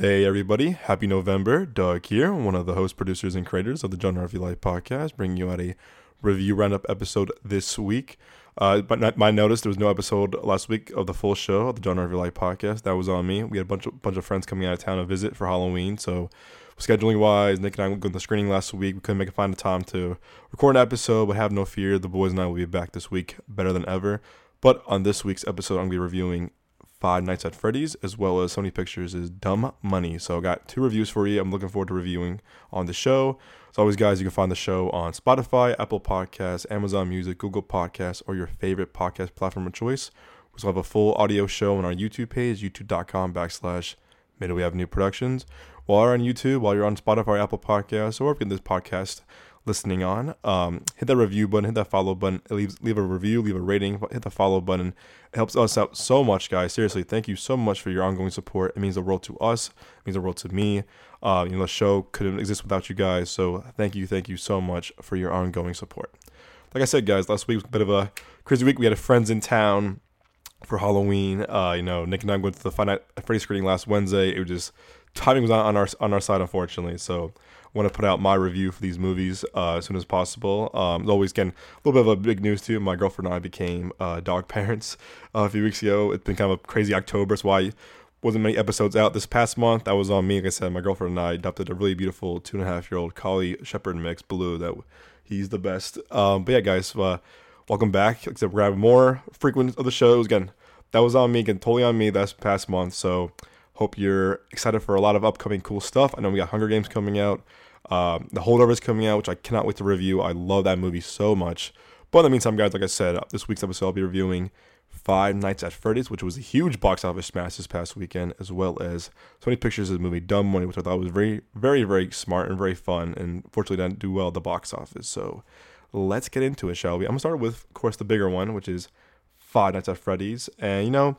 Hey everybody, happy November. Doug here, one of the host, producers, and creators of the Genre of Your Life podcast, bringing you out a review roundup episode this week. Uh, but my notice there was no episode last week of the full show of the Genre of Your Life podcast. That was on me. We had a bunch of bunch of friends coming out of town to visit for Halloween, so scheduling wise, Nick and I went to the screening last week. We couldn't make it find the time to record an episode, but have no fear, the boys and I will be back this week better than ever. But on this week's episode, I'm going to be reviewing Five Nights at Freddy's as well as Sony Pictures' Dumb Money. So I got two reviews for you. I'm looking forward to reviewing on the show. As always, guys, you can find the show on Spotify, Apple Podcasts, Amazon Music, Google Podcasts, or your favorite podcast platform of choice. We also have a full audio show on our YouTube page, youtube.com backslash Midway Avenue Productions. While you're on YouTube, while you're on Spotify, Apple Podcasts, or if you're this podcast listening on. Um, hit that review button, hit that follow button, leave, leave a review, leave a rating, hit the follow button. It helps us out so much, guys. Seriously, thank you so much for your ongoing support. It means the world to us, it means the world to me. Uh, you know, the show couldn't exist without you guys. So thank you, thank you so much for your ongoing support. Like I said, guys, last week was a bit of a crazy week. We had a friends in town for Halloween. Uh, you know, Nick and I went to the Freddy screening last Wednesday. It was just timing was on our on our side, unfortunately. So want to put out my review for these movies uh, as soon as possible. Um, always getting a little bit of a big news too. My girlfriend and I became uh, dog parents uh, a few weeks ago. It's been kind of a crazy October, so why wasn't many episodes out this past month. That was on me. Like I said, my girlfriend and I adopted a really beautiful two and a half year old collie shepherd mix, Blue. That he's the best. Um, but yeah, guys, uh, welcome back. Except we're having more frequent of the shows again. That was on me again, totally on me. That's past month. So hope you're excited for a lot of upcoming cool stuff. I know we got Hunger Games coming out. Um, the Holdover is coming out, which I cannot wait to review. I love that movie so much. But in the meantime, guys, like I said, this week's episode I'll be reviewing Five Nights at Freddy's, which was a huge box office smash this past weekend, as well as Sony Pictures' of the movie Dumb Money, which I thought was very, very, very smart and very fun, and fortunately didn't do well at the box office. So let's get into it, shall we? I'm gonna start with, of course, the bigger one, which is Five Nights at Freddy's, and you know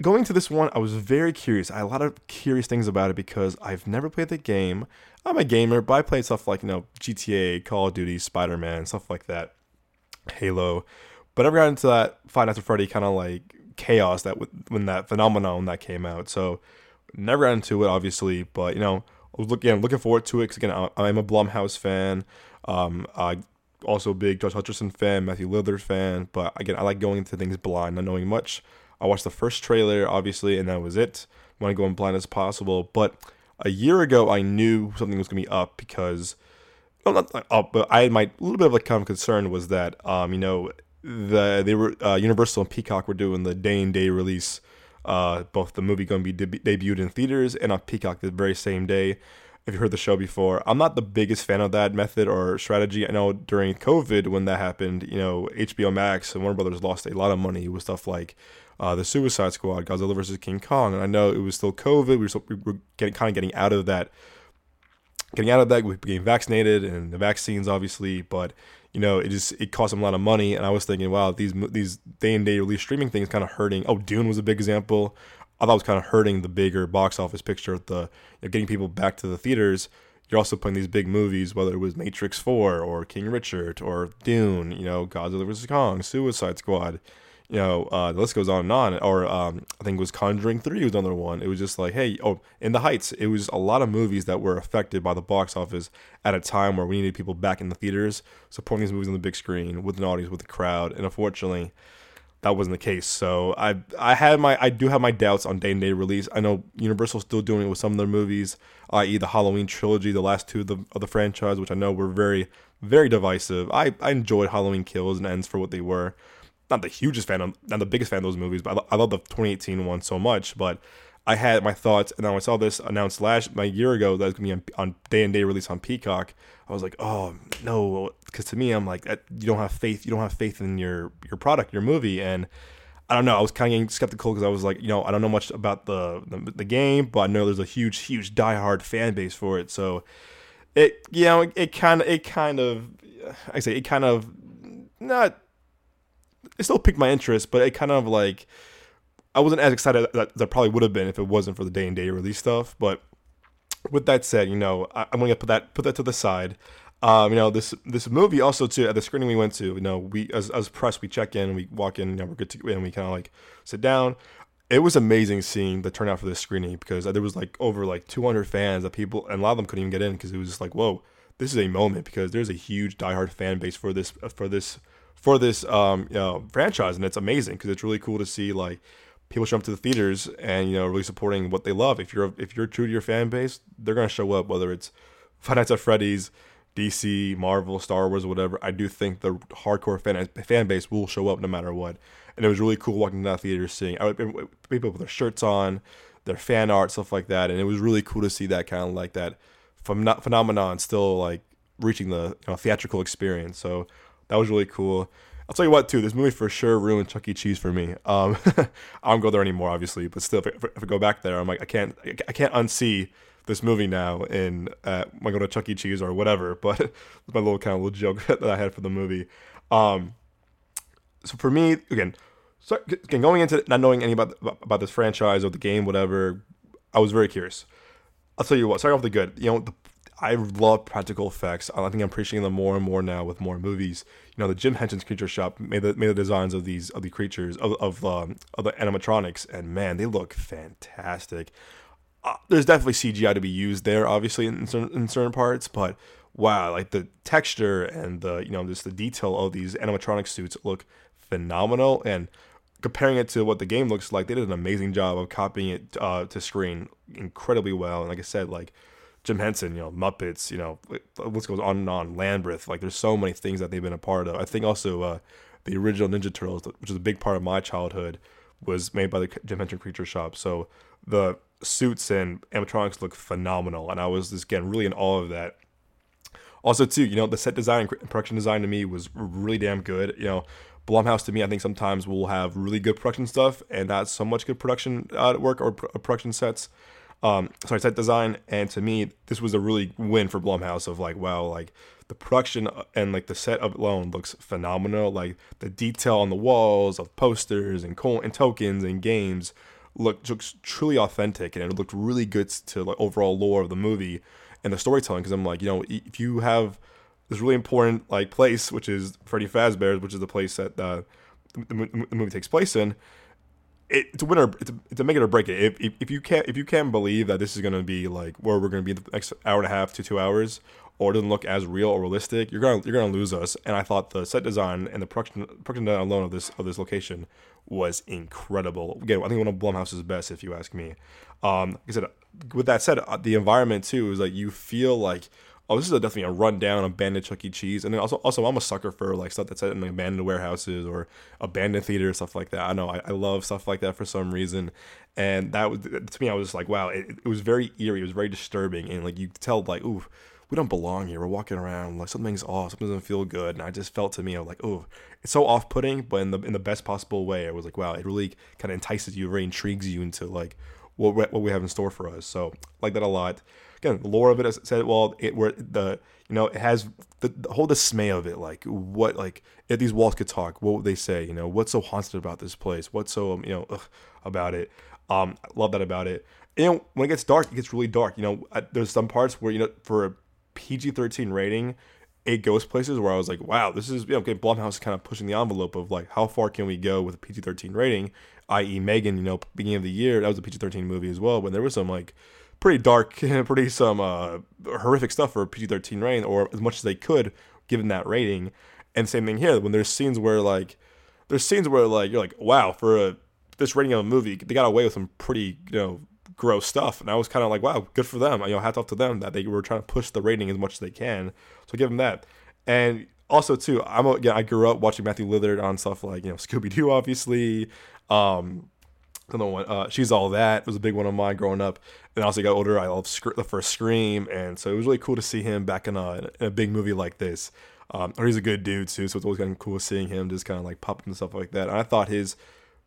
going to this one, I was very curious. I had a lot of curious things about it because I've never played the game. I'm a gamer, but I played stuff like, you know, GTA, Call of Duty, Spider Man, stuff like that, Halo. But I never got into that Five Nights at Freddy kind of like chaos that when that phenomenon that came out. So never got into it, obviously. But, you know, I was looking, looking forward to it because, again, I'm a Blumhouse fan. Um, I also big Josh Hutcherson fan, Matthew Lillard fan. But again, I like going into things blind, not knowing much. I watched the first trailer, obviously, and that was it. I want to go in blind as possible. But a year ago, I knew something was going to be up because, well, not up, but I had my little bit of a kind of concern was that, um, you know, the they were uh, Universal and Peacock were doing the day and day release. Uh, both the movie going to be deb- debuted in theaters and on Peacock the very same day. If you heard the show before, I'm not the biggest fan of that method or strategy. I know during COVID when that happened, you know, HBO Max and Warner Brothers lost a lot of money with stuff like uh, the Suicide Squad, Godzilla vs King Kong, and I know it was still COVID. We were, still, we were getting kind of getting out of that, getting out of that. We became vaccinated and the vaccines, obviously, but you know, it just it cost them a lot of money. And I was thinking, wow, these these day and day release streaming things kind of hurting. Oh, Dune was a big example. I thought was kind of hurting the bigger box office picture of the you know, getting people back to the theaters. You're also putting these big movies, whether it was Matrix Four or King Richard or Dune, you know, Godzilla vs Kong, Suicide Squad you know, uh, the list goes on and on. Or um, I think it was Conjuring Three was another one. It was just like, hey, oh, in the Heights, it was a lot of movies that were affected by the box office at a time where we needed people back in the theaters supporting these movies on the big screen with an audience, with the crowd, and unfortunately, that wasn't the case. So I I had my I do have my doubts on day and day release. I know Universal's still doing it with some of their movies, i.e. the Halloween trilogy, the last two of the, of the franchise, which I know were very very divisive. I I enjoyed Halloween Kills and Ends for what they were not the hugest fan, of, not the biggest fan of those movies, but I, I love the 2018 one so much. But I had my thoughts, and then when I saw this announced last my year ago that was gonna be on, on day and day release on Peacock. I was like, oh no, because to me, I'm like, you don't have faith, you don't have faith in your your product, your movie, and I don't know. I was kind of getting skeptical because I was like, you know, I don't know much about the, the, the game, but I know there's a huge, huge diehard fan base for it. So it, you know, it kind of, it kind of, I say, it kind of not it still piqued my interest, but it kind of like I wasn't as excited that, probably would have been if it wasn't for the day and day release stuff. But with that said, you know, I, am gonna put that put that to the side. Um, you know, this this movie also too at the screening we went to, you know, we as as press we check in, we walk in, you know, we're good to and we kind of like sit down. it was amazing seeing the turnout for this screening because there was like over like 200 fans that people and a lot of them couldn't even get in because it was just like whoa this is a moment because there's a huge diehard fan base for this for this for this um you know franchise and it's amazing because it's really cool to see like people show up to the theaters and you know really supporting what they love if you're if you're true to your fan base they're gonna show up whether it's Five Nights at Freddy's DC, Marvel, Star Wars, whatever, I do think the hardcore fan fan base will show up no matter what and it was really cool walking to that theater seeing people with their shirts on, their fan art, stuff like that, and it was really cool to see that kind of like that ph- phenomenon still like reaching the you know, theatrical experience. So that was really cool. I'll tell you what, too. This movie for sure ruined Chuck E. Cheese for me. Um, I don't go there anymore, obviously, but still, if I, if I, go back there, I'm like, I can't, I can't unsee this movie now. In uh, when I go to Chuck E. Cheese or whatever. But my little kind of little joke that I had for the movie. Um, so for me, again, so again, going into not knowing any about about this franchise or the game, whatever, I was very curious. I'll tell you what. Start off the good. You know, the, I love practical effects. I think I'm appreciating them more and more now with more movies. You know, the Jim Henson's Creature Shop made the made the designs of these of the creatures of of, um, of the animatronics, and man, they look fantastic. Uh, there's definitely CGI to be used there, obviously in certain, in certain parts, but wow, like the texture and the you know just the detail of these animatronic suits look phenomenal. And comparing it to what the game looks like, they did an amazing job of copying it uh, to screen incredibly well. And like I said, like Jim Henson, you know, Muppets, you know, what goes on and on, Labyrinth, like there's so many things that they've been a part of. I think also uh, the original Ninja Turtles, which is a big part of my childhood, was made by the Jim Henson Creature Shop. So the suits and animatronics look phenomenal, and I was just again really in awe of that. Also, too, you know, the set design and production design to me was really damn good. You know, Blumhouse to me, I think sometimes will have really good production stuff and not so much good production uh, work or pr- production sets. Um, sorry, set design. And to me, this was a really win for Blumhouse of like, wow, like the production and like the set of alone looks phenomenal. Like the detail on the walls of posters and co- and tokens and games look looks truly authentic and it looked really good to like overall lore of the movie and the storytelling. Because I'm like, you know, if you have this really important like place, which is Freddy Fazbear's, which is the place that uh, the, the, movie takes place in. It, it's a winner. It's a, it's a make it or break it. If, if, if you can't if you can't believe that this is to be like where we're to be the next hour and a half to two hours, or it doesn't look as real or realistic, you're gonna you're gonna lose us. And I thought the set design and the production production design alone of this of this location was incredible. Again, I think one of Blumhouse's best, if you ask me. Um, like I said, with that said, uh, the environment too is like you feel like oh, this is a, definitely a rundown abandoned Chuck E. Cheese. And then also, also I'm a sucker for like stuff that's in abandoned warehouses or abandoned theaters, stuff like that. I know I, I love stuff like that for some reason. And that was to me, I was just like, wow, it, it was very eerie. It was very disturbing, and like you tell, like, ooh, we don't belong here. We're walking around like something's off. Something doesn't feel good. And I just felt to me, I was like, oh, it's so off-putting, but in the in the best possible way. I was like, wow, it really kind of entices you, really intrigues you into like what what we have in store for us. So like that a lot again, the lore of it, said, well, it where the you know it has the, the, whole dismay of it, like what like if these walls could talk, what would they say? You know, what's so haunted about this place? What's so um, you know ugh, about it? Um, I love that about it. And, when it gets dark, it gets really dark. You know, I, there's some parts where you know for a PG-13 rating, it goes places where I was like, wow, this is you know, okay. Blumhouse is kind of pushing the envelope of like how far can we go with a PG-13 rating, i.e. M3GAN. You know, beginning of the year that was a PG-13 movie as well, but there was some like pretty dark, pretty some uh, horrific stuff for a PG-13 rating, or as much as they could given that rating. And same thing here when there's scenes where like there's scenes where like you're like wow for a this rating of a movie they got away with some pretty you know gross stuff. And I was kind of like wow good for them. You know hats off to them that they were trying to push the rating as much as they can. So give them that. And also too I'm again I grew up watching Matthew Lillard on stuff like you know Scooby Doo obviously. Um another one. Uh, She's All That It was a big one of mine growing up. And also got older, I loved Sc- the first Scream, and so it was really cool to see him back in a, in a big movie like this. Um, or he's a good dude too, so it's always kind of cool seeing him just kind of like pop and stuff like that. And I thought his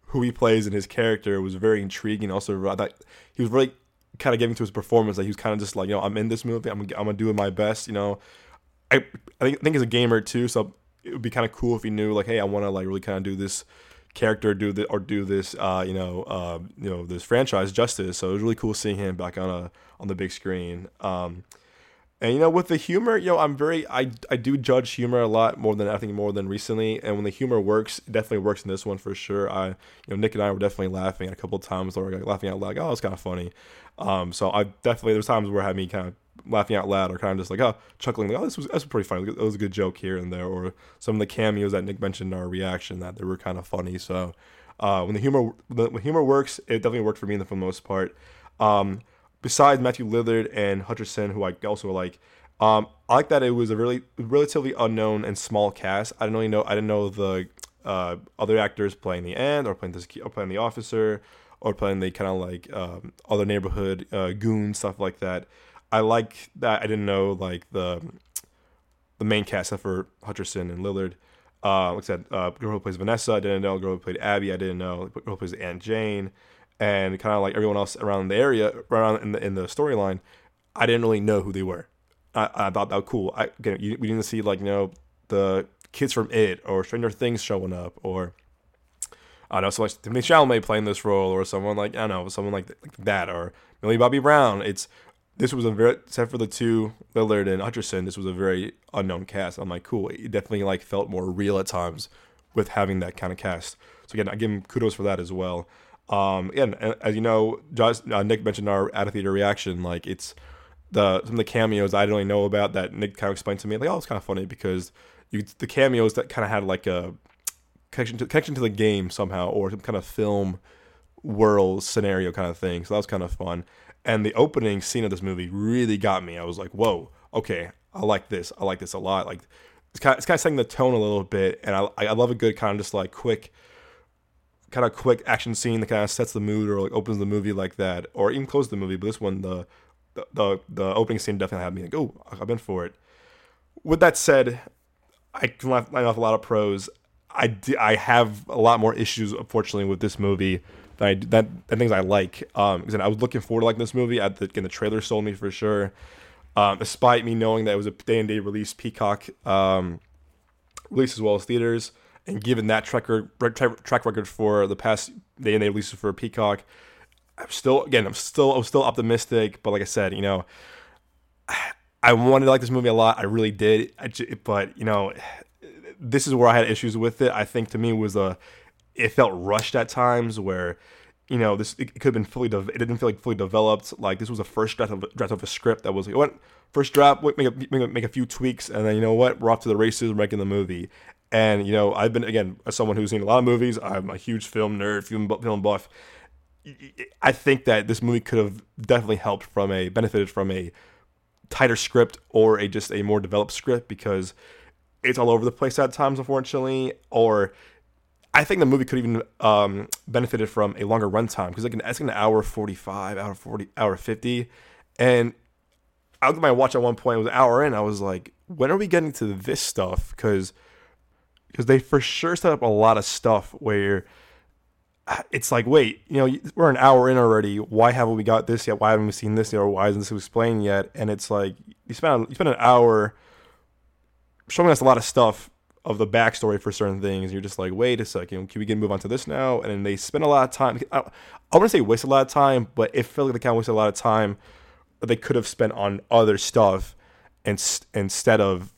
who he plays and his character was very intriguing. Also, I thought he was really kind of giving to his performance. Like he was kind of just like, you know, I'm in this movie. I'm I'm gonna do my best. You know, I I think I think he's a gamer too, so it would be kind of cool if he knew like, hey, I want to like really kind of do this character do the or do this uh, you know uh, you know this franchise justice. So it was really cool seeing him back on a on the big screen. Um, And you know, with the humor, you know, I'm very I I do judge humor a lot more than I think more than recently. And when the humor works, it definitely works in this one for sure. I you know Nick and I were definitely laughing a couple of times, or like laughing out loud. Like, oh, it's kind of funny. Um, so I definitely there's times where I had me kind of laughing out loud or kind of just like oh chuckling like oh this was that's pretty funny. It was a good joke here and there. Or some of the cameos that Nick mentioned in our reaction that they were kind of funny. So uh, when the humor when humor works it definitely worked for me for the most part. Um, besides Matthew Lillard and Hutcherson who I also like um, I like that it was a really relatively unknown and small cast. I didn't really know I didn't know the uh, other actors playing the end or playing the or playing the officer or playing the kind of like um, other neighborhood uh, goon stuff like that I like that I didn't know like the the main cast for Hutcherson and Lillard. Uh, like I said, uh, girl who plays Vanessa, I didn't know. Girl who played Abby, I didn't know. Girl who plays Aunt Jane, and kind of like everyone else around the area, around in the in the storyline, I didn't really know who they were. I, I thought that was cool. I again, you, we didn't see like you know the kids from It or Stranger Things showing up, or I don't know, so like Timothée Chalamet playing this role, or someone like I don't know, someone like, like that, or Millie Bobby Brown. It's this was a very except for the two Lillard and Hutcherson, this was a very unknown cast. I'm like, cool. It definitely like felt more real at times with having that kind of cast. So again, I give him kudos for that as well. Um, again, as you know, Josh, uh, Nick mentioned our out of theater reaction. Like it's the some of the cameos I didn't really know about that Nick kind of explained to me. Like, oh, it's kind of funny because you the cameos that kind of had like a connection to connection to the game somehow or some kind of film world scenario kind of thing. So that was kind of fun. And the opening scene of this movie really got me. I was like, whoa, okay, I like this. I like this a lot. Like it's kind of, it's kind of setting the tone a little bit, and I I love a good kind of just like quick, kind of quick action scene that kind of sets the mood or like opens the movie like that, or even closes the movie. But this one, the the the, the opening scene definitely had me like, oh, I've been for it. With that said, I can line off a lot of pros. I, I have a lot more issues, unfortunately, with this movie that I that, that things I like. Um, I was looking forward to like this movie. At the, again, the trailer sold me for sure. Um, despite me knowing that it was a day and day release, Peacock um, release as well as theaters, and given that track record, track record for the past day and day releases for Peacock, I'm still again I'm still I'm still optimistic. But like I said, you know, I wanted to like this movie a lot. I really did. I but you know, this is where I had issues with it. I think to me was a it felt rushed at times where you know this it, could have been fully de- it didn't feel like fully developed. Like this was a first draft of, draft of a script that was like what? First draft make a, make a, make a few tweaks and then you know what? We're off to the races we're making the movie. And you know I've been again as someone who's seen a lot of movies I'm a huge film nerd film film buff. I think that this movie could have definitely helped from a benefited from a tighter script or a just a more developed script because it's all over the place at times unfortunately or I think the movie could even um, benefited from a longer runtime because like it's like an hour forty five, hour forty, hour fifty, and I looked at my watch at one point. It was an hour in. I was like, when are we getting to this stuff? Because because they for sure set up a lot of stuff where it's like, wait, you know, we're an hour in already. Why haven't we got this yet? Why haven't we seen this yet? Or why isn't this explained yet? And it's like you spend you spend an hour showing us a lot of stuff of the backstory for certain things. You're just like, wait a second, can we get move on to this now? And then they spend a lot of time. I, I want to say waste a lot of time, but it felt like they kind of wasted a lot of time that they could have spent on other stuff, and instead of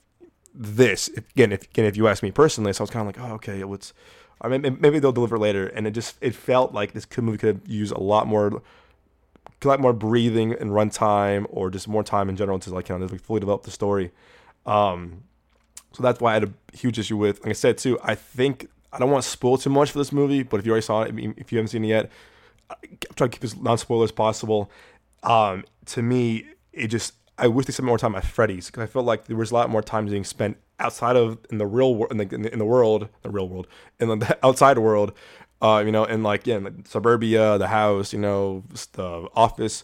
this. Again, if again, if you ask me personally, so I was kind of like, oh, okay, what's I mean, maybe they'll deliver later. And it just it felt like this movie could use a lot more, a lot more breathing and runtime, or just more time in general to like kind of fully develop the story. Um, so that's why I had a huge issue with. Like I said too, I think I don't want to spoil too much for this movie, but if you already saw it, I mean, if you haven't seen it yet, I'm trying to keep as non spoiler as possible. Um, to me, it just I wish they spent more time at Freddy's because I felt like there was a lot more time being spent outside of in the real world in the, in the world, the real world, in the outside world. Uh, you know, and like yeah, like suburbia, the house, you know, the office,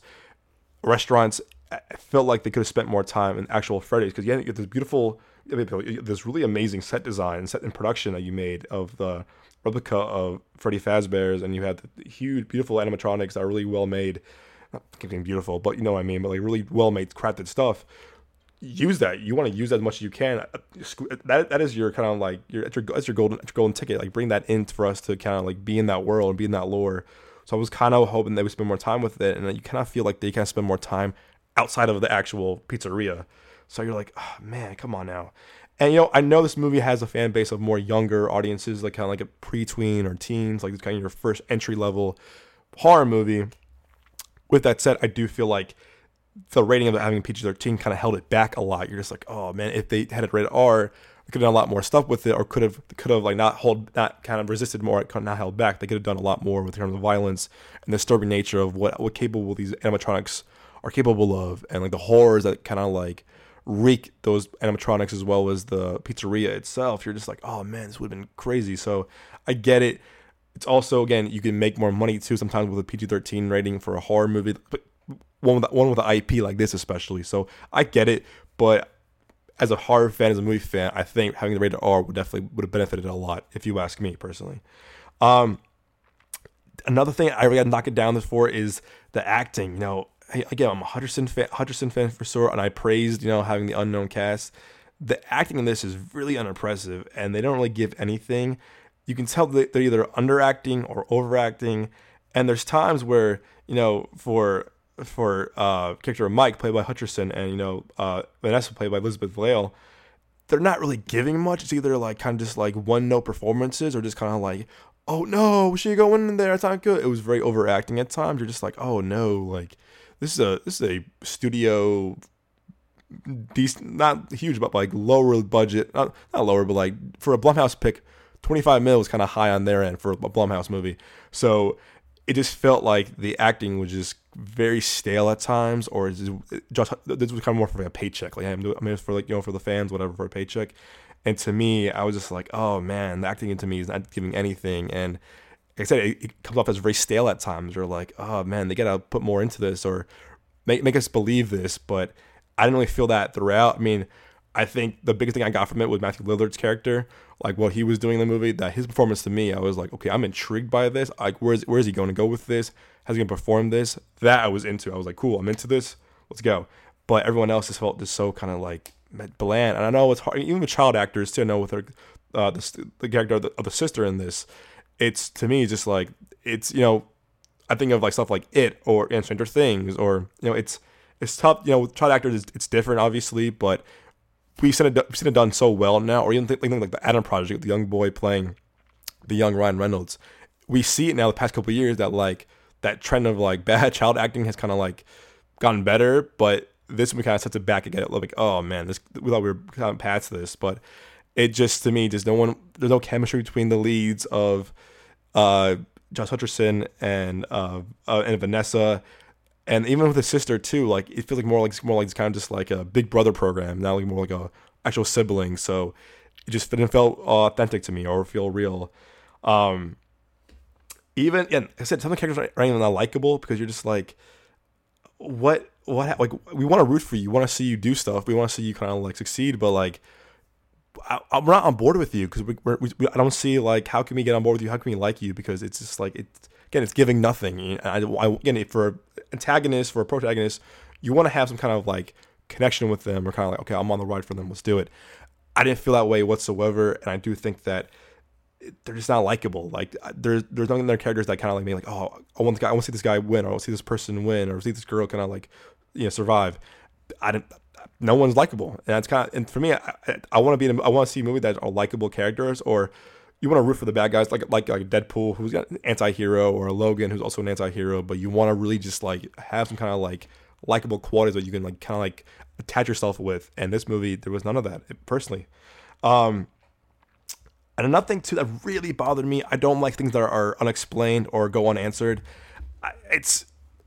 restaurants. I felt like they could have spent more time in actual Freddy's because yeah, you get this beautiful this really amazing set design, set in production that you made of the replica of Freddy Fazbear's, and you had the huge, beautiful animatronics that are really well made. Not being beautiful, but you know what I mean. But like really well made, crafted stuff. Use that. You want to use that as much as you can. Uh, uh, that that is your kind of like your that's your, that's your golden your golden ticket. Like bring that in for us to kind of like be in that world and be in that lore. So I was kind of hoping they would spend more time with it, and you kind of feel like they kind of spend more time outside of the actual pizzeria So you're like, oh, man, come on now. And you know, I know this movie has a fan base of more younger audiences, like kind of like a pre-tween or teens, like it's kind of your first entry level horror movie. With that said, I do feel like the rating of having PG-13 kind of held it back a lot. You're just like, oh man, if they had it rated R, they could have done a lot more stuff with it, or could have could have like not hold not kind of resisted more, not held back. They could have done a lot more with terms of violence and the disturbing nature of what what capable these animatronics are capable of, and like the horrors that kind of like wreak those animatronics as well as the pizzeria itself. You're just like, oh man, this would have been crazy. So I get it. It's also again you can make more money too sometimes with a PG-13 rating for a horror movie, but one with one with an IP like this especially. So I get it, but as a horror fan, as a movie fan, I think having the rated R would definitely would have benefited a lot if you ask me personally. Um, another thing I really got to knock it down for is the acting. You know, again, I'm a Hutcherson fan, Hutcherson fan for sure, and I praised you know having the unknown cast. The acting in this is really unimpressive, and they don't really give anything. You can tell that they're either underacting or overacting, and there's times where you know for for uh, character Mike played by Hutcherson and you know uh, Vanessa played by Elizabeth Lail, they're not really giving much. It's either like kind of just like one note performances or just kind of like oh no, she going in there. It's not good. It was very overacting at times. You're just like, oh no, like this is a this is a studio decent, not huge, but like lower budget, not not lower, but like for a Blumhouse pick, 25 mil was kind of high on their end for a Blumhouse movie. So it just felt like the acting was just very stale at times, or just, just this was kind of more for like a paycheck. Like I'm doing, I mean, for like you know for the fans, whatever, for a paycheck. And to me, I was just like, oh man, the acting into me is not giving anything. And I said, it, it comes off as very stale at times. You're like, oh man, they gotta put more into this or make make us believe this. But I didn't really feel that throughout. I mean, I think the biggest thing I got from it was Matthew Lillard's character, like what he was doing in the movie. That his performance to me, I was like, okay, I'm intrigued by this. Like, where's where's he going to go with this? How's he gonna perform this? That I was into. I was like, cool, I'm into this. Let's go. But everyone else just felt just so kind of like bland. And I know it's hard, even with child actors too. to know with her, uh, the, the character of the, of the sister in this. It's to me just like it's you know, I think of like stuff like It or know, Stranger Things or you know it's it's tough. You know, with child actors, it's, it's different obviously, but we've seen it we've seen it done so well now, or even like the Adam Project, the young boy playing the young Ryan Reynolds. We see it now the past couple years that like that trend of like bad child acting has kind of like gotten better, but this one kind of sets it back again. Like, oh man, this we thought we were kind of past this, but it just to me, there's no one, there's no chemistry between the leads of uh, Josh Hutcherson and uh, uh, and Vanessa and even with his sister too, like it feels like more like more like it's kind of just like a big brother program, not like more like a actual sibling. So it just didn't feel authentic to me or feel real. Um, even yeah, like I said some of the characters aren't even likable because you're just like, what what like we want to root for you, we want to see you do stuff, we want to see you kind of like succeed, but like. I, am not on board with you because we, we, we, I don't see like how can we get on board with you? How can we like you? Because it's just like it's again, it's giving nothing. I, I, again, for antagonist, for a protagonist, you want to have some kind of like connection with them or kind of like, okay, I'm on the ride for them. Let's do it. I didn't feel that way whatsoever, and I do think that they're just not likable. Like there's there's nothing in their characters that kind of like me like, oh, I want the guy, I want to see this guy win, or I want to see this person win, or see this girl kind of like you know survive. I didn't. No one's likable, and that's kind of and for me, I, I, I want to be in a, I want to see a movie that are likable characters or you want to root for the bad guys, like like like Deadpool, who's an anti-hero, or a Logan, who's also an anti-hero. But you want to really just like have some kind of like likable qualities that you can like kind of like attach yourself with. And this movie, there was none of that personally. Um, and another thing too that really bothered me, I don't like things that are, are unexplained or go unanswered. It's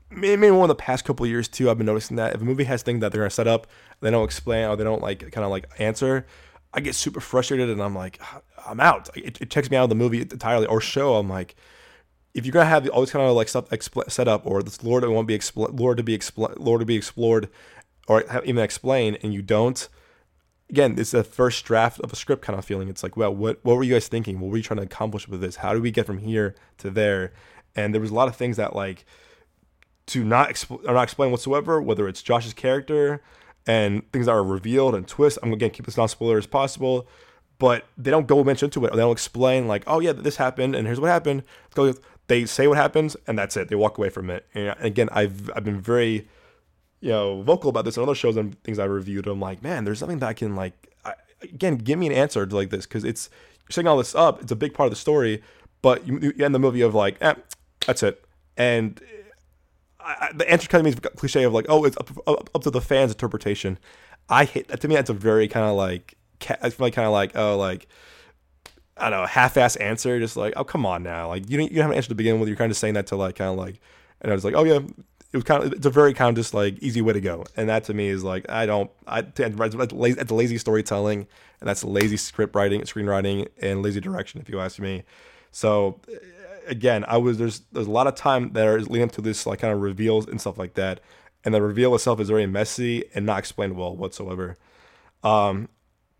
maybe one of the past couple years too. I've been noticing that if a movie has things that they're gonna set up, they don't explain or they don't like kind of like answer. I get super frustrated and I'm like, ah, I'm out. It, it takes me out of the movie entirely or show. I'm like, if you're gonna have all this kind of like stuff expl- set up or this lore that won't be expl- lore to be expl- lore to be explored or even explained, and you don't, again, it's the first draft of a script kind of feeling. It's like, well, what what were you guys thinking? What were you trying to accomplish with this? How do we get from here to there? And there was a lot of things that like to not or not explain whatsoever. Whether it's Josh's character and things that are revealed and twists. I'm gonna keep this non spoiler as possible but they don't go much into it. They don't explain like, oh yeah, this happened and here's what happened. They say what happens and that's it. They walk away from it. And again, I've I've been very you know vocal about this on other shows and things I reviewed. I'm like, man, there's something that I can like. I, again, give me an answer to like this because it's you're setting all this up. It's a big part of the story, but you, you end the movie of like, eh, that's it, and I, the answer kind of means cliche of like, oh, it's up, up, up to the fans' interpretation. I hate that. To me, that's a very kind of like, I feel like kind of like, oh, like, I don't know, half-ass answer. Just like, oh, come on now. Like, you don't, you don't have an answer to begin with. You're kind of saying that to like, kind of like, and I was like, oh yeah, it was kind of, it's a very kind of just like easy way to go. And that to me is like, I don't, I, it's lazy, it's lazy storytelling and that's lazy script writing, screenwriting, and lazy direction, if you ask me. So again, I was there's there's a lot of time that is leading up to this like kind of reveals and stuff like that, and the reveal itself is very messy and not explained well whatsoever. Um,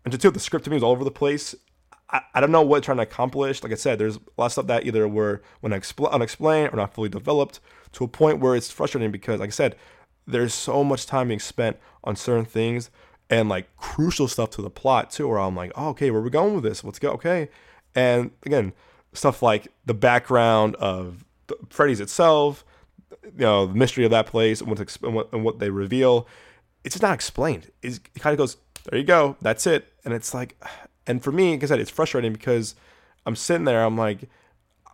and to two, the script to me was all over the place. I, I don't know what trying to accomplish. Like I said, there's a lot of stuff that either were when expl- unexplained or not fully developed to a point where it's frustrating because, like I said, there's so much time being spent on certain things and like crucial stuff to the plot too. Where I'm like, oh, okay, where are we going with this? Let's go. Okay, and again, stuff like the background of Freddy's itself, you know, the mystery of that place and what, and what, and what they reveal. It's just not explained. It's, it kind of goes, there you go, that's it. And it's like, and for me, like I said, it's frustrating because I'm sitting there, I'm like,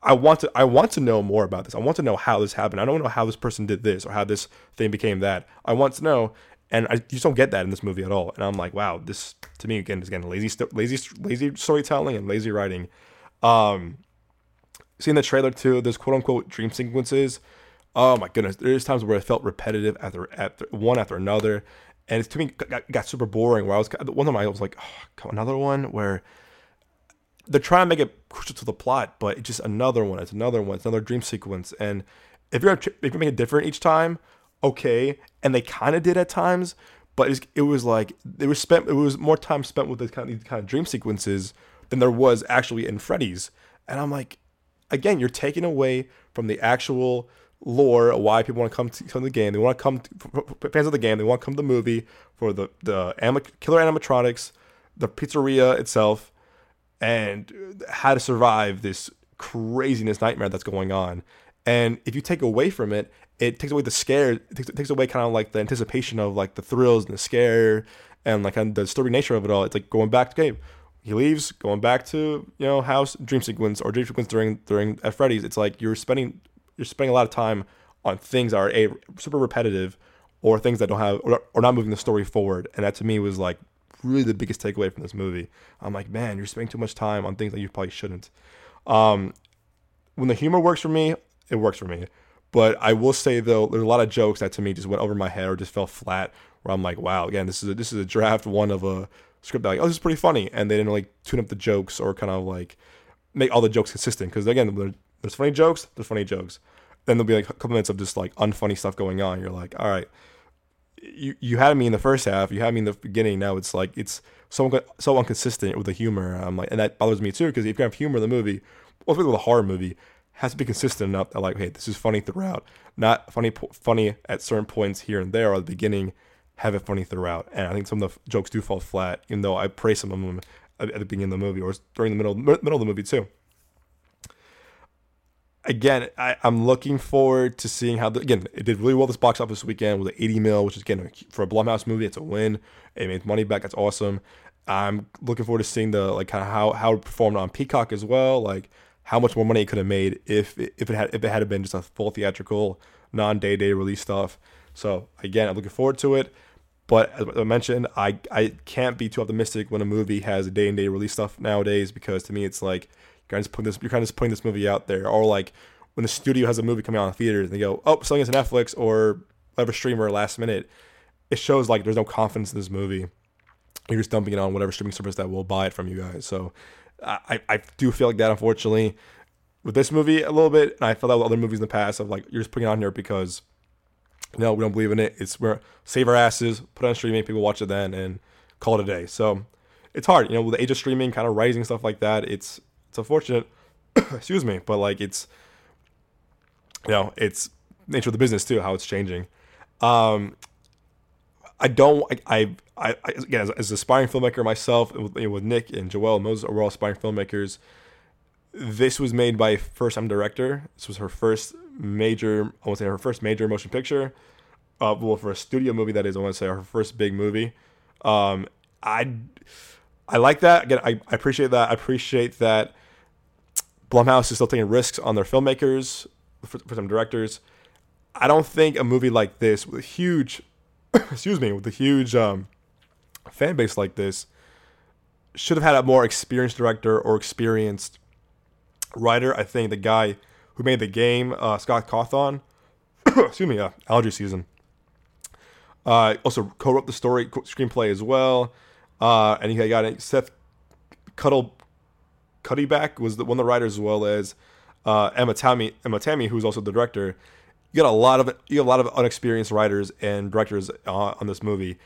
I want to I want to know more about this. I want to know how this happened. I don't know how this person did this or how this thing became that. I want to know, and I just don't get that in this movie at all. And I'm like, wow, this to me again is again lazy lazy lazy storytelling and lazy writing. Um, seeing the trailer too, there's quote unquote dream sequences. Oh my goodness, there's times where it felt repetitive after, after one after another, and it's to me got, got super boring. Where I was one time I was like, oh, another one where they're trying to make it crucial to the plot, but it's just another one. It's another one. It's another dream sequence. And if you're if you're making it different each time, okay. And they kind of did at times, but it was, it was like it was spent. It was more time spent with these kind of, these kind of dream sequences than there was actually in Freddy's. And I'm like, again, you're taking away from the actual lore why people want to come to, come to the game. They want to come to, fans of the game. They want to come to the movie for the the killer animatronics, the pizzeria itself, and how to survive this craziness nightmare that's going on. And if you take away from it, it takes away the scare. It takes, it takes away kind of like the anticipation of like the thrills and the scare and like the story nature of it all. It's like going back to game he leaves, going back to you know house dream sequence or dream sequence during during at Freddy's. It's like you're spending you're spending a lot of time on things that are a super repetitive or things that don't have or, or not moving the story forward. And that to me was like really the biggest takeaway from this movie. I'm like, man, you're spending too much time on things that you probably shouldn't. Um, when the humor works for me, it works for me. But I will say though, there's a lot of jokes that to me just went over my head or just fell flat. Where I'm like, wow, again, this is a, this is a draft one of a script like, oh, this is pretty funny, and they didn't like tune up the jokes or kind of like make all the jokes consistent. Because again, there's funny jokes, there's funny jokes. Then there'll be like a couple minutes of just like unfunny stuff going on. You're like, all right, you you had me in the first half, you had me in the beginning. Now it's like it's so so inconsistent with the humor. I'm like, and that bothers me too because if you have humor in the movie, especially with a horror movie, has to be consistent enough that like, hey, this is funny throughout, not funny funny at certain points here and there or the beginning have it funny throughout. And I think some of the jokes do fall flat, even though I praise some of them at, the beginning of the movie or during the middle middle of the movie too. Again, I, am looking forward to seeing how the, again it did really well this box office weekend with 80 mil, which is again for a Blumhouse movie, it's a win. It made money back. That's awesome. I'm looking forward to seeing the like kind of how how it performed on Peacock as well. Like how much more money it could have made if if it had if it had been just a full theatrical non day day release stuff. So again, I'm looking forward to it. But as I mentioned, I, I can't be too optimistic when a movie has a day and day release stuff nowadays because to me it's like you're kind of putting this you're kind of just putting this movie out there, or like when the studio has a movie coming out in theaters and they go, oh, selling it to Netflix or whatever streamer last minute, it shows like there's no confidence in this movie. You're just dumping it on whatever streaming service that will buy it from you guys. So I, I do feel like that unfortunately with this movie a little bit, and I felt that with other movies in the past of like you're just putting it on here because no, we don't believe in it. It's we're save our asses, put on streaming, people watch it then, and call it a day. So it's hard, you know, with the age of streaming, kind of rising stuff like that. It's it's unfortunate, excuse me, but like it's you know it's nature of the business too, how it's changing. Um, I don't. I, I, I again, as, as an aspiring filmmaker myself, with, you know, with Nick and Joel and Moses, we're all aspiring filmmakers. This was made by first-time director. This was her first major, I want to say her first major motion picture. uh, well, for a studio movie that is, I want to say her first big movie. Um, I I like that. Again, I, I appreciate that. I appreciate that Blumhouse is still taking risks on their filmmakers, for, for some directors. I don't think a movie like this with a huge, excuse me, with a huge um, fan base like this should have had a more experienced director or experienced writer. I think the guy who made the game, uh, Scott Cawthon, excuse me, uh, allergy season. Uh, also co-wrote the story screenplay as well, uh, and he got Seth Cuddle Cuddeback was the, one of the writers as well as uh, Emma Tammi Emma Tammi, who's also the director. You got a lot of you got a lot of unexperienced writers and directors uh, on this movie.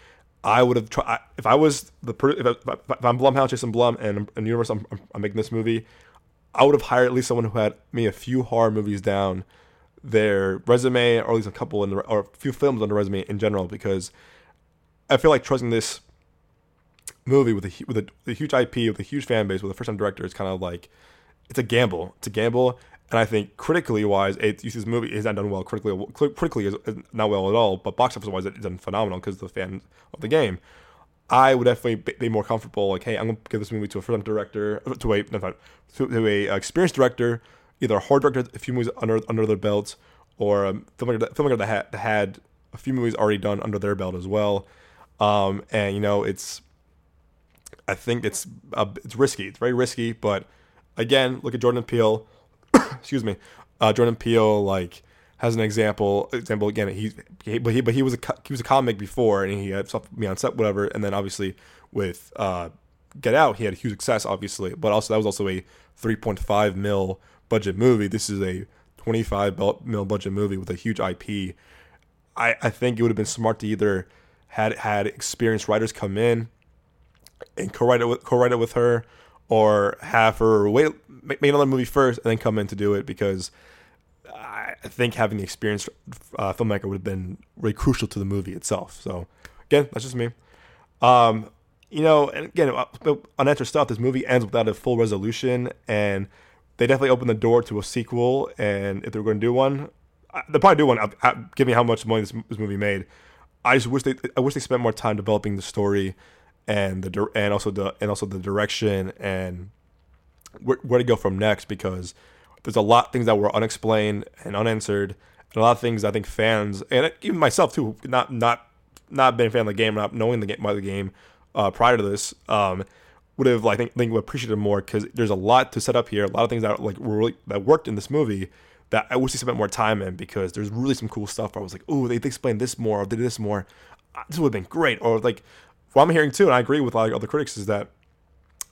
I would have tried if I was the if, I, I'm Blumhouse, Jason Blum, and in the universe I'm, I'm making this movie. I would have hired at least someone who had me a few horror movies down their resume, or at least a couple in the, or a few films on the resume in general, because I feel like trusting this movie with a with a, a huge IP, with a huge fan base, with a first time director is kind of like it's a gamble. It's a gamble, and I think critically wise, it, this movie has not done well. Critically, critically is not well at all, but box office wise, it's done phenomenal because of the fan of the game. I would definitely be more comfortable. Like, hey, I'm gonna give this movie to a first director, to a to, to a experienced director either a horror director, a few movies under under their belt, or a filmmaker that, filmmaker that had, that had a few movies already done under their belt as well. Um, and you know, it's I think it's uh, it's risky. It's very risky, but again, look at Jordan Peele. excuse me, uh, Jordan Peele like has an example. Example again, he, he, but he but he was a he was a comic before, and he had stuff me on set, whatever. And then obviously with uh, Get Out, he had a huge success, obviously, but also that was also a 3.5 mil budget movie. This is a 25 mil budget movie with a huge IP. I, I think it would have been smart to either had had experienced writers come in and co-write it with co-write it with her, or have her wait make, make another movie first and then come in to do it because I think having the experienced uh, filmmaker would have been really crucial to the movie itself. So again, that's just me. Um, you know, and again, unanswered stuff. This movie ends without a full resolution, and they definitely opened the door to a sequel, and if they're going to do one, they'll probably do one. Give me how much money this, this movie made. I just wish they I wish they spent more time developing the story and the and also the and also the direction and where, where to go from next because there's a lot of things that were unexplained and unanswered and a lot of things I think fans and even myself too not not not being a fan of the game not knowing the game by the game uh, prior to this um, would have like think, think would appreciate it more because there's a lot to set up here, a lot of things that like really that worked in this movie that I wish they spent more time in because there's really some cool stuff. Where I was like, oh, they, explained this more, or they did this more. Uh, this would have been great. Or like, what I'm hearing too, and I agree with like other critics, is that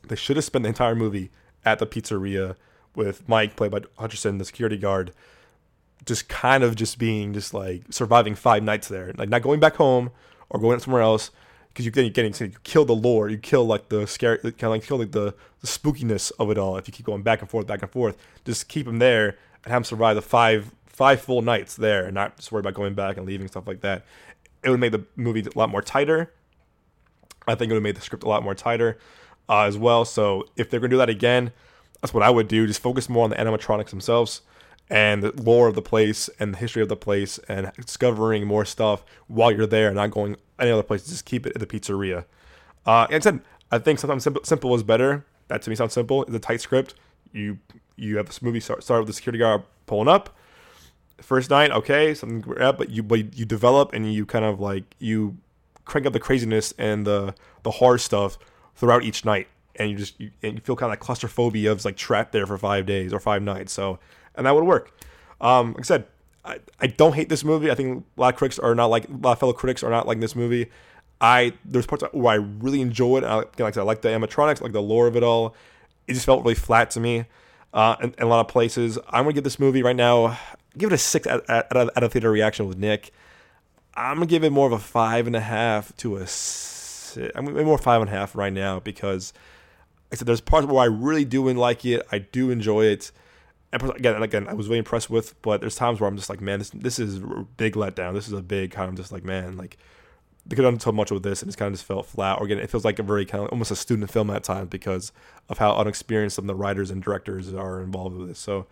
they should have spent the entire movie at the pizzeria with Mike, played by Hutcherson, the security guard, just kind of just being just like surviving five nights there, like not going back home or going somewhere else, because you then you're getting you kill the lore, you kill like the scary, kind of like kill like the, the spookiness of it all. If you keep going back and forth, back and forth, just keep him there and have him survive the five five full nights there, and not just worry about going back and leaving stuff like that. It would make the movie a lot more tighter. I think it would made the script a lot more tighter uh, as well. So if they're gonna do that again, that's what I would do. Just focus more on the animatronics themselves and the lore of the place and the history of the place and discovering more stuff while you're there, not going any other place. Just keep it at the pizzeria. Uh, and I said, I think sometimes simple, simple is better. That to me sounds simple. It's a tight script. You you have this movie start, start with the security guard pulling up. First night, okay, something, but you but you develop and you kind of like you crank up the craziness and the the horror stuff throughout each night, and you just you, and you feel kind of like claustrophobia of like trapped there for five days or five nights. So and that would work. Um, like I said, I, I don't hate this movie. I think a lot of critics are not like a lot of fellow critics are not like this movie. I there's parts where I really enjoy it. I, like I said, I like the animatronics, like the lore of it all. It just felt really flat to me uh, in, in, a lot of places. I'm gonna give this movie right now. Give it a six out, out, out of theater reaction with Nick. I'm gonna give it more of a five and a half to a. Six, I'm gonna more five and a half right now because I said there's parts where I really do like it. I do enjoy it again, and again, I was really impressed with, but there's times where I'm just like, man, this this is a big letdown. This is a big kind of just like, man, like they could have done so much with this, and it's kind of just felt flat. Or again, it feels like a very kind of almost a student film at times because of how unexperienced some of the writers and directors are involved with this. So,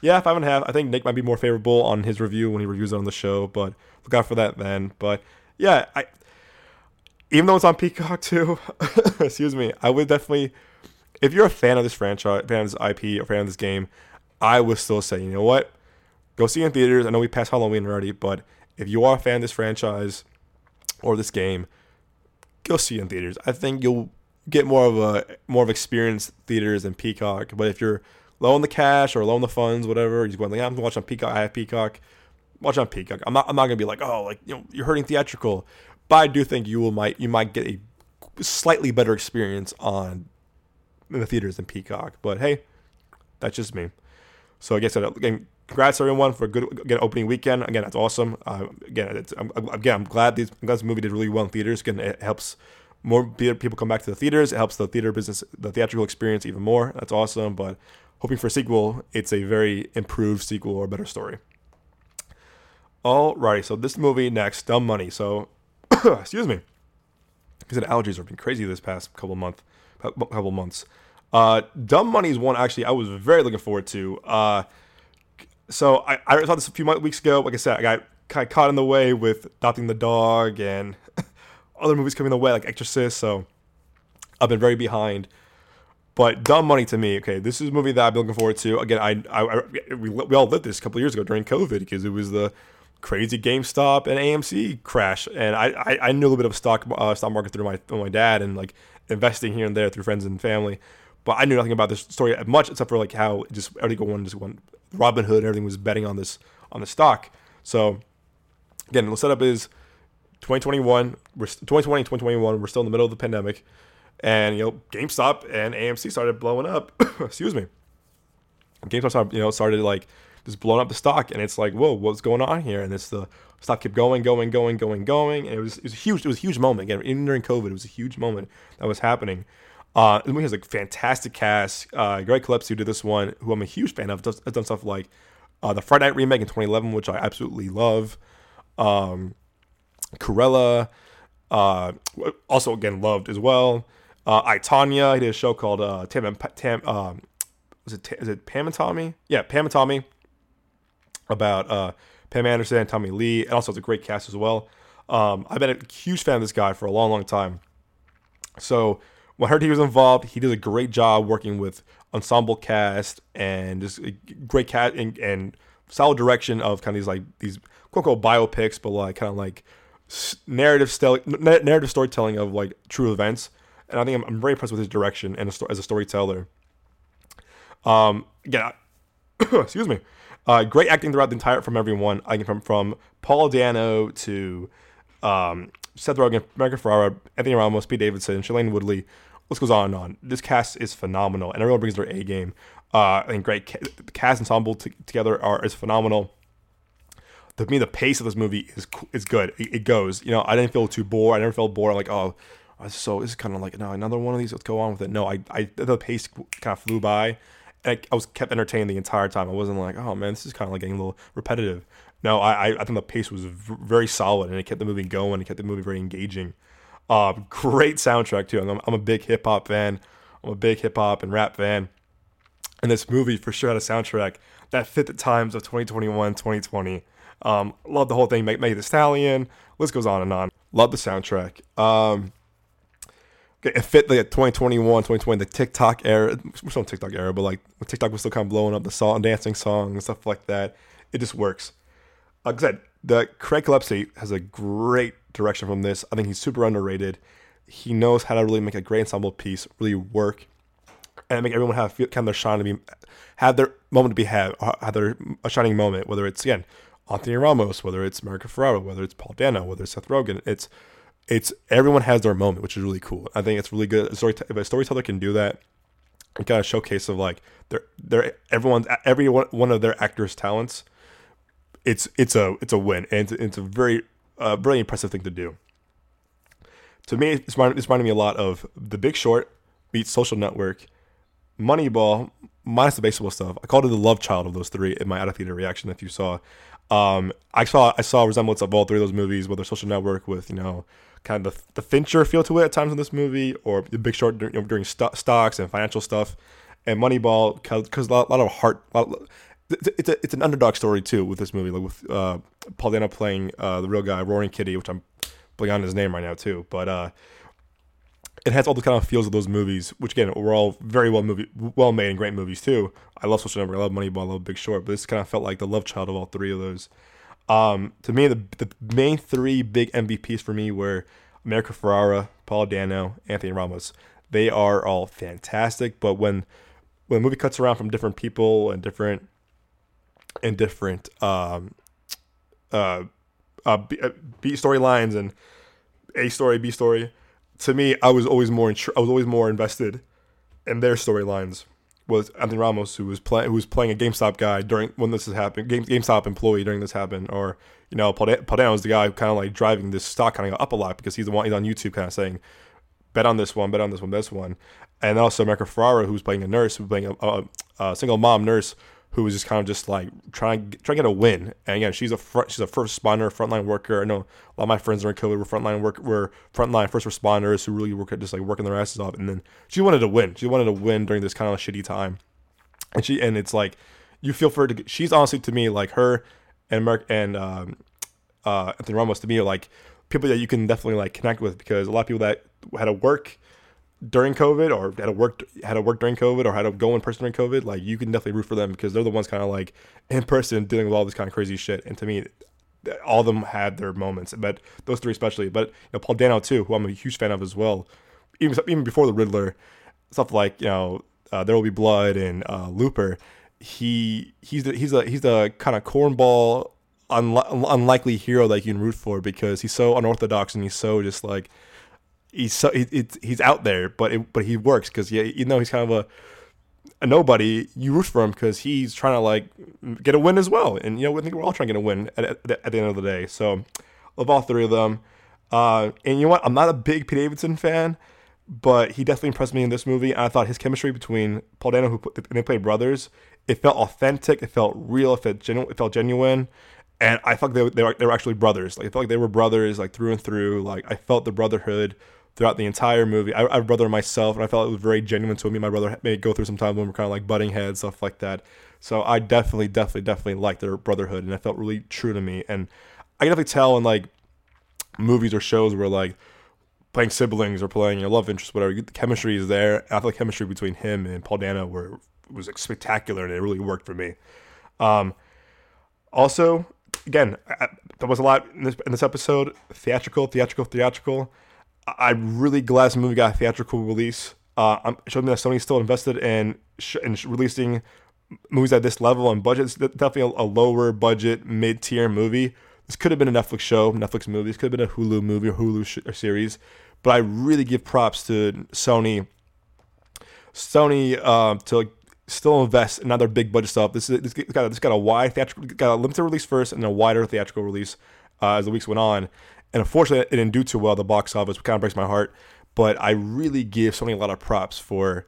yeah, five and a half. I think Nick might be more favorable on his review when he reviews it on the show, but look out for that then. But yeah, I even though it's on Peacock too, excuse me, I would definitely, if you're a fan of this franchise, fan of this IP, or fan of this game, I would still say, you know what, go see it in theaters. I know we passed Halloween already, but if you are a fan of this franchise or this game, go see it in theaters. I think you'll get more of a more of experience theaters than Peacock. But if you're low on the cash or low on the funds, whatever, you're going like, I'm watching on Peacock. I have Peacock. Watch on Peacock. I'm not. I'm not gonna be like, oh, like you know, you're hurting theatrical. But I do think you will might you might get a slightly better experience on in the theaters than Peacock. But hey, that's just me. So I guess again, congrats everyone for a good again opening weekend. Again, that's awesome. Uh, again, I'm, again, I'm glad these this movie did really well in theaters. Again, it helps more people come back to the theaters. It helps the theater business, the theatrical experience even more. That's awesome. But hoping for a sequel, it's a very improved sequel or better story. Alrighty, so this movie next, Dumb Money. So excuse me, because the allergies have been crazy this past couple month, couple months. Uh, Dumb Money is one actually I was very looking forward to. Uh, so I, I saw this a few weeks ago. Like I said, I got kind of caught in the way with adopting the dog and other movies coming the way like Exorcist. So I've been very behind. But Dumb Money to me, okay, this is a movie that I've been looking forward to. Again, I, I, I we, we all lived this a couple years ago during COVID because it was the crazy GameStop and AMC crash, and I, I, I knew a little bit of stock uh, stock market through my through my dad and like investing here and there through friends and family, but I knew nothing about this story much except for like how just everything going just went Robinhood and everything was betting on this on the stock. So again, the setup is 2021. We're 2020 2021. We're still in the middle of the pandemic, and you know GameStop and AMC started blowing up. Excuse me. GameStop started, you know started like just blowing up the stock, and it's like, whoa, what's going on here? And it's the stock kept going, going, going, going, going, and it was it was huge. It was a huge moment again. Even during COVID, it was a huge moment that was happening. Uh, the movie has a fantastic cast. Uh, Craig Gillespie, who did this one, who I'm a huge fan of, does, has done stuff like uh, the Fright Night remake in 2011, which I absolutely love. Um, Cruella, uh, also again loved as well. Uh, I Tonya, he did a show called uh, Tam, and, Tam um, was it is it Pam and Tommy? Yeah, Pam and Tommy about uh, Pam Anderson, Tommy Lee, and also it's a great cast as well. Um, I've been a huge fan of this guy for a long, long time. So when I heard he was involved, he did a great job working with ensemble cast and just great cat and, and solid direction of kind of these like these quote unquote biopics, but like kind of like narrative stel- narrative storytelling of like true events. And I think I'm, I'm very impressed with his direction and as a storyteller. Um, excuse me. Uh, great acting throughout the entire from everyone. I from from Paul Dano to um, Seth Rogen, America Ferrera, Anthony Ramos, Pete Davidson, Shailene Woodley. List goes on and on. This cast is phenomenal, and everyone brings their A game. Uh, and great cast ensemble t- together are is phenomenal. To me, the pace of this movie is is good. It, it, goes. You know, I didn't feel too bored. I never felt bored. I'm like, oh, so this is kind of like no another one of these. Let's go on with it. No, I, I the pace kind of flew by. I, was kept entertained the entire time. I wasn't like, oh man, this is kind of like getting a little repetitive. No, I I think the pace was very solid and it kept the movie going. It kept the movie very engaging. Uh, great soundtrack too. I'm, I'm a big hip hop fan. I'm a big hip hop and rap fan. And this movie for sure had a soundtrack that fit the times of 2021, 2020. Um, love the whole thing. Make, Megan Thee Stallion. List goes on and on. Love the soundtrack. Um, it fit the 2021, 2020, the TikTok era. We're still TikTok era, but like TikTok was still kind of blowing up the song, dancing song and stuff like that. It just works. Like I said, the Craig Gillespie has a great direction from this. I think he's super underrated. He knows how to really make a great ensemble piece really work, and make everyone have kind of their shine to be, have their moment to be had, have their a shining moment. Whether it's again Anthony Ramos, whether it's America Ferrera, whether it's Paul Dano, whether it's Seth Rogen, it's it's everyone has their moment, which is really cool. I think it's really good. Story, if a storyteller can do that, and kind of showcase of like their their everyone's every one, of their actors' talents, it's it's a it's a win, and it's, it's a very uh, very impressive thing to do. To me, it's it's reminding me a lot of The Big Short meets Social Network, Moneyball minus the baseball stuff. I called it the love child of those three in my out of theater reaction. If you saw, um, I saw I saw resemblance of all three of those movies, whether Social Network with you know kind of the, the Fincher feel to it at times in this movie, or The Big Short during, you know, during st- stocks and financial stuff, and Moneyball because a lot, lot, of heart, lot, it's a, it's, a, it's an underdog story too with this movie, like with uh, Paul Dano playing uh, the real guy, Roaring Kitty, which I'm blanking on his name right now too, but uh, it has all the kind of feels of those movies, which again were all very well movie, well made and great movies too. I love Social Network, I love Moneyball, I love Big Short, but this kind of felt like the love child of all three of those. Um, to me, the the main three big MVPs for me were America Ferrera, Paul Dano, Anthony Ramos. They are all fantastic, but when when the movie cuts around from different people and different and different um, uh, uh, B, uh, B storylines and A story, B story, to me, I was always more intri- I was always more invested in their storylines. Was Anthony Ramos who was playing who was playing a GameStop guy during when this is happening, Game, GameStop employee during this happened, or you know, Paul was the guy kind of like driving this stock kind of up a lot because he's the one he's on YouTube kind of saying, bet on this one, bet on this one, this one, and also America Ferrera who's playing a nurse, who's playing a, a, a single mom nurse who was just kind of just like trying trying to get a win. And again, she's a front, she's a first responder, frontline worker. I know a lot of my friends are in COVID were frontline work were frontline first responders who really work at just like working their asses off. And then she wanted to win. She wanted to win during this kind of shitty time. And she and it's like you feel for her to. She's honestly to me like her and Mark and um, uh, Anthony Ramos to me are like people that you can definitely like connect with because a lot of people that had to work during COVID or had to work had to work during COVID or had to go in person during COVID, like you can definitely root for them because they're the ones kind of like in person dealing with all this kind of crazy shit. And to me, all of them had their moments, but those three especially. But you know, Paul Dano too, who I'm a huge fan of as well. Even even before the Riddler, stuff like you know uh, There Will Be Blood and uh, Looper. He he's the, he's a he's the kind of cornball unli- unlikely hero that you can root for because he's so unorthodox and he's so just like he's so he, he's out there, but it, but he works because yeah, you know he's kind of a a nobody. You root for him because he's trying to like get a win as well, and you know I think we're all trying to get a win at, at, at the end of the day. So love all three of them. Uh, and you know what? I'm not a big Pete Davidson fan, but he definitely impressed me in this movie. And I thought his chemistry between Paul Dano, who and they played brothers, it felt authentic. It felt real. It felt genuine. It felt genuine. And I thought they, they, were, they were actually brothers. Like I felt like they were brothers, like through and through. Like I felt the brotherhood throughout the entire movie. I, I have a brother myself, and I felt it was very genuine to me. My brother may go through some time when we're kind of like butting heads, stuff like that. So I definitely, definitely, definitely liked their brotherhood, and it felt really true to me. And I can definitely tell in like movies or shows where like playing siblings or playing your love interest, whatever, the chemistry is there. I feel like chemistry between him and Paul Dano were was like, spectacular, and it really worked for me. Um, also, again, I, there was a lot in this in this episode. Theatrical, theatrical, theatrical. I'm really glad this movie got a theatrical release. Uh, I'm showing that Sony's still invested in sh- in releasing movies at this level and budget. It's definitely a, a lower budget, mid tier movie. This could have been a Netflix show, Netflix movie. This could have been a Hulu movie or Hulu sh- or series. But I really give props to Sony. Sony uh, to still invest in another big budget stuff. This is this got this got a wide theatrical, got a limited release first, and then a wider theatrical release uh, as the weeks went on. And unfortunately, it didn't do too well at the box office, which kind of breaks my heart. But I really give Sony a lot of props for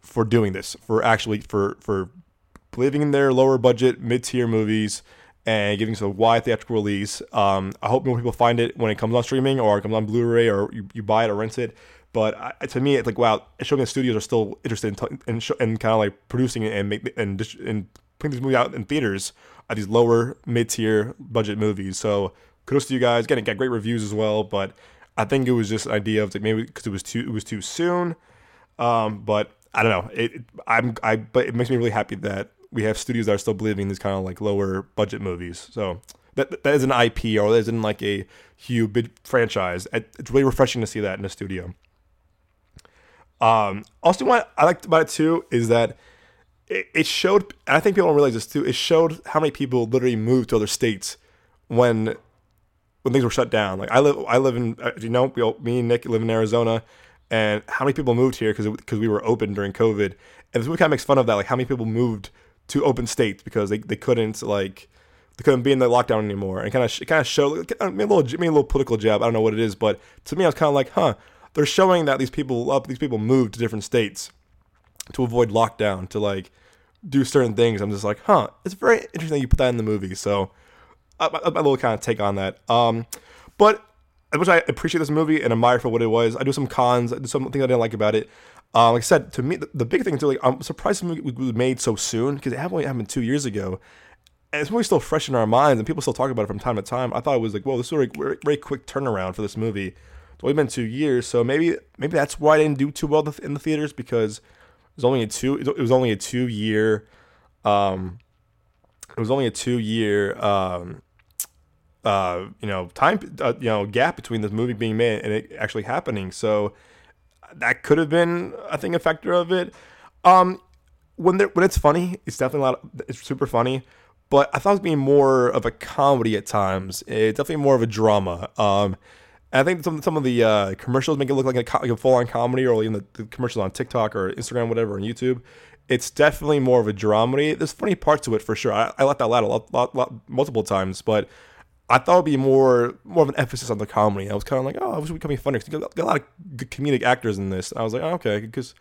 for doing this, for actually for for believing in their lower budget, mid tier movies and giving us a wide theatrical release. Um, I hope more people find it when it comes on streaming or it comes on Blu-ray or you, you buy it or rent it. But I, to me, it's like wow, it's showing studios are still interested in in, in kind of like producing it and make and and putting this movie out in theaters at these lower mid tier budget movies. So kudos to you guys. Again, it got great reviews as well, but I think it was just an idea of like maybe because it was too it was too soon. Um, but I don't know. It I'm I but it makes me really happy that we have studios that are still believing these kind of like lower budget movies. So that that is an IP or that isn't like a huge big franchise. It's really refreshing to see that in a studio. Um, also, what I liked about it too is that it, it showed. I think people don't realize this too. It showed how many people literally moved to other states when when things were shut down. Like I live, I live in, uh, you know, me and Nick live in Arizona, and how many people moved here because because we were open during COVID, and this movie kind of makes fun of that. Like how many people moved to open states because they, they couldn't like they couldn't be in the lockdown anymore, and kind of kind of showed I mean, a little maybe a little political jab. I don't know what it is, but to me, I was kind of like, huh, they're showing that these people up these people moved to different states to avoid lockdown to like do certain things. I'm just like, huh, it's very interesting you put that in the movie. So a little kind of take on that. Um, but which I appreciate this movie and admire for what it was. I do some cons, I do some things I didn't like about it. Uh, like I said, to me, the, the big thing is like I'm surprised the movie was made so soon because it only happened two years ago, and it's movie still fresh in our minds, and people still talk about it from time to time. I thought it was like, whoa, this was a very, very quick turnaround for this movie. It's only been two years, so maybe maybe that's why I didn't do too well in the theaters because it was only a two it was only a two year, um, it was only a two year um uh, you know, time, uh, you know, gap between this movie being made and it actually happening. So that could have been, I think, a factor of it. Um, when there, when it's funny, it's definitely a lot. Of, it's super funny, but I thought it was being more of a comedy at times. It's definitely more of a drama. Um, I think some some of the uh, commercials make it look like a, like a full on comedy, or even the, the, commercials on TikTok or Instagram, whatever, on YouTube. It's definitely more of a dramedy. There's funny parts to it for sure. I, I that out a lot, lot, lot, multiple times, but I thought it'd be more more of an emphasis on the comedy. I was kind of like, oh, I wish it would be funny. Cause got a lot of good comedic actors in this. I was like, oh, okay, because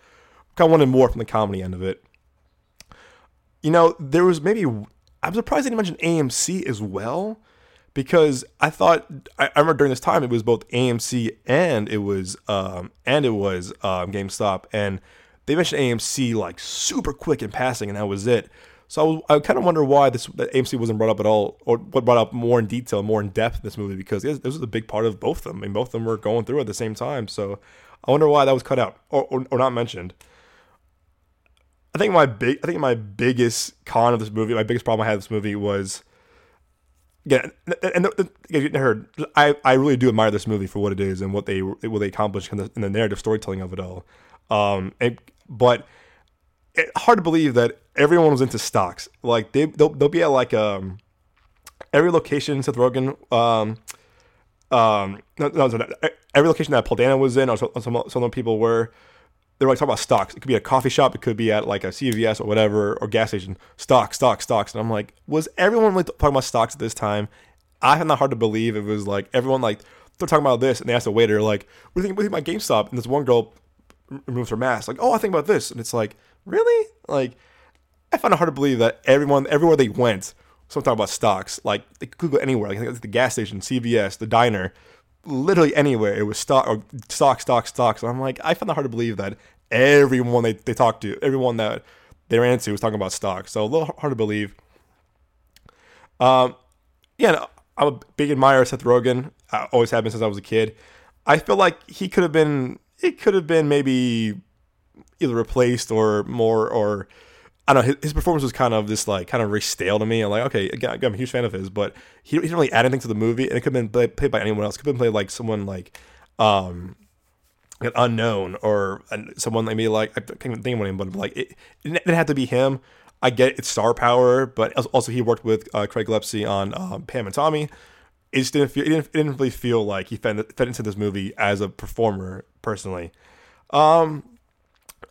kind of wanted more from the comedy end of it. You know, there was maybe I'm surprised they didn't mention AMC as well, because I thought I, I remember during this time it was both AMC and it was um and it was um, GameStop, and they mentioned AMC like super quick in passing, and that was it. So I, I kind of wonder why this that AMC wasn't brought up at all, or what brought up more in detail, more in depth in this movie, because this was a big part of both of them. I mean, both of them were going through at the same time. So I wonder why that was cut out or, or, or not mentioned. I think my big, I think my biggest con of this movie, my biggest problem I had with this movie was, yeah, and the, you heard, I, I really do admire this movie for what it is and what they what they accomplished in the, in the narrative storytelling of it all. Um, and, but hard to believe that everyone was into stocks. Like they they'll, they'll be at like um every location Seth Rogen um um no, no, every location that Paul Dano was in or some some, people were they were like talking about stocks. It could be a coffee shop, it could be at like a CVS or whatever or gas station. Stocks, stocks, stocks. And I'm like, was everyone really talking about stocks at this time? I find that hard to believe. It was like everyone like they're talking about this, and they asked the waiter like, "What do you think, what do you think about GameStop?" And this one girl removes her mask, like, "Oh, I think about this," and it's like, really? Like, I find it hard to believe that everyone, everywhere they went, someone talking about stocks. Like they could go anywhere, like the gas station, CVS, the diner, literally anywhere. It was stock or stock, stock, stocks. And I'm like, I find it hard to believe that everyone they, they talked to, everyone that they ran into was talking about stocks. So a little hard to believe. Um, yeah, I'm a big admirer of Seth Rogen. I always have been since I was a kid. I feel like he could have been. It could have been maybe either replaced or more or I don't know. His, his, performance was kind of this like kind of very stale to me. I'm like, okay, again, I'm a huge fan of his, but he, he didn't really add anything to the movie, and it could have been played by anyone else. It could have been played like someone like um an unknown or someone maybe like I can't even think of anyone, but like it, it didn't have to be him. I get it's star power, but also he worked with uh, Craig Gillespie on um, Pam and Tommy. It just didn't feel it didn't, it didn't really feel like he fed, fed into this movie as a performer personally. Um,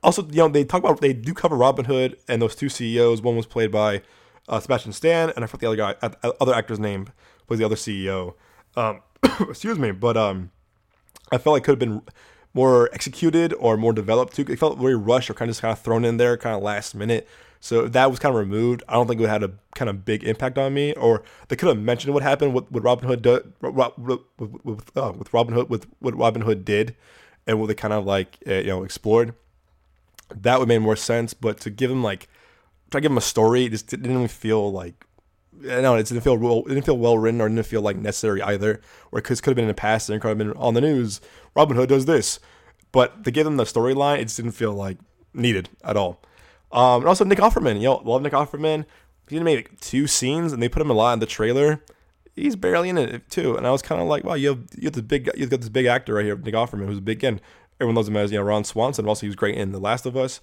also, you know, they talk about they do cover Robinhood and those two CEOs. One was played by uh, Sebastian Stan, and I forgot the other guy, uh, other actor's name was the other CEO. Um, excuse me, but um, I felt like could have been more executed or more developed too. It felt very rushed or kind of just kind of thrown in there, kind of last minute. So if that was kind of removed, I don't think it had a kind of big impact on me. Or they could have mentioned what happened, what, what Robinhood did, with, with, uh, with Robinhood, with what Robinhood did, and what they kind of like uh, you know explored that would make more sense. But to give him like try to give him a story, it just didn't even feel like I know it didn't feel real, it didn't feel well written or didn't feel like necessary either. Or it could have been in the past and could have been on the news. Robinhood does this, but to give him the storyline, it just didn't feel like needed at all. Um, and also Nick Offerman, yo, love Nick Offerman. He didn't make two scenes and they put him a lot in the trailer. He's barely in it too, and I was kind of like, wow, you have you have this big you've got this big actor right here, Nick Offerman, who's a big again everyone loves him as you know Ron Swanson. Also, he was great in The Last of Us.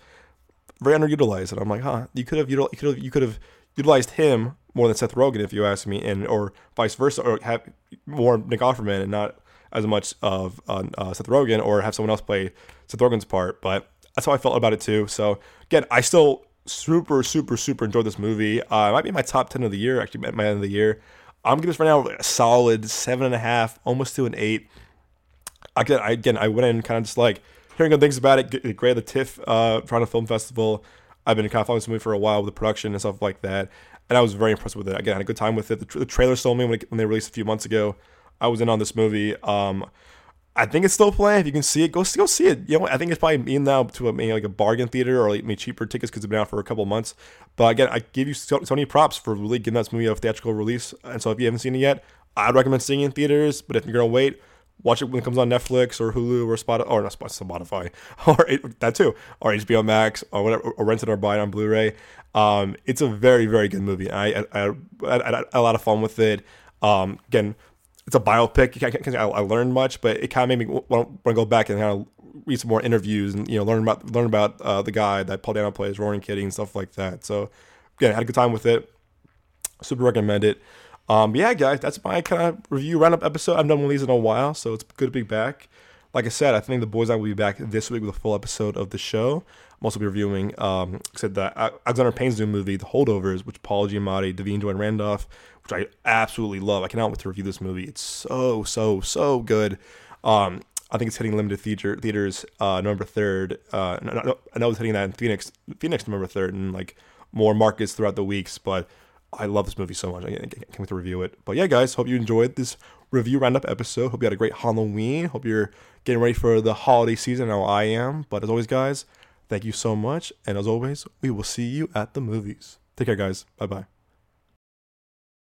Very underutilized, and I'm like, huh? You could have you could have you could have utilized him more than Seth Rogen if you ask me, and or vice versa, or have more Nick Offerman and not as much of uh, uh, Seth Rogen, or have someone else play Seth Rogen's part. But that's how I felt about it too. So again, I still super super super enjoyed this movie. Uh, it might be my top ten of the year. Actually, at my end of the year, I'm giving this right now a solid seven and a half, almost to an eight again, I, again, I went in kind of just like hearing good things about it. Great at the TIFF uh, Toronto Film Festival. I've been kind of following this movie for a while with the production and stuff like that, and I was very impressed with it. Again, I had a good time with it. The, tra- the trailer sold me when, it, when they released a few months ago. I was in on this movie. Um, I think it's still playing. If you can see it, go go see it. You know, I think it's probably in now to a, maybe like a bargain theater or like maybe cheaper tickets because it's been out for a couple months. But again, I give you Sony props for really giving this movie a theatrical release. And so if you haven't seen it yet, I'd recommend seeing it in theaters. But if you're gonna wait, watch it when it comes on Netflix or Hulu or Spotify or not Spotify or that too or HBO Max or whatever or rent it or buy it on Blu-ray. Um, it's a very very good movie. I I, I, I had a lot of fun with it. Um, again it's a biopic. I, I learned much, but it kind of made me want to go back and kind of read some more interviews and you know learn about learn about uh, the guy that Paul Dano plays, Roaring Kitty, and stuff like that. So again, I had a good time with it. Super recommend it. Um, yeah, guys, that's my kind of review roundup episode. I've done one of these in a while, so it's good to be back. Like I said, I think the boys I will be back this week with a full episode of the show. I'm also be reviewing, um, said that Alexander Payne's new movie, The Holdovers, which Paul Giamatti, Da'Vine Joy Randolph, which I absolutely love. I cannot wait to review this movie. It's so so so good. Um, I think it's hitting limited theater theaters uh, November third. Uh, I know it's hitting that in Phoenix, Phoenix November third, and like more markets throughout the weeks. But I love this movie so much. I can't wait to review it. But yeah, guys, hope you enjoyed this review roundup episode. Hope you had a great Halloween. Hope you're getting ready for the holiday season. Now I am. But as always, guys, thank you so much. And as always, we will see you at the movies. Take care, guys. Bye bye.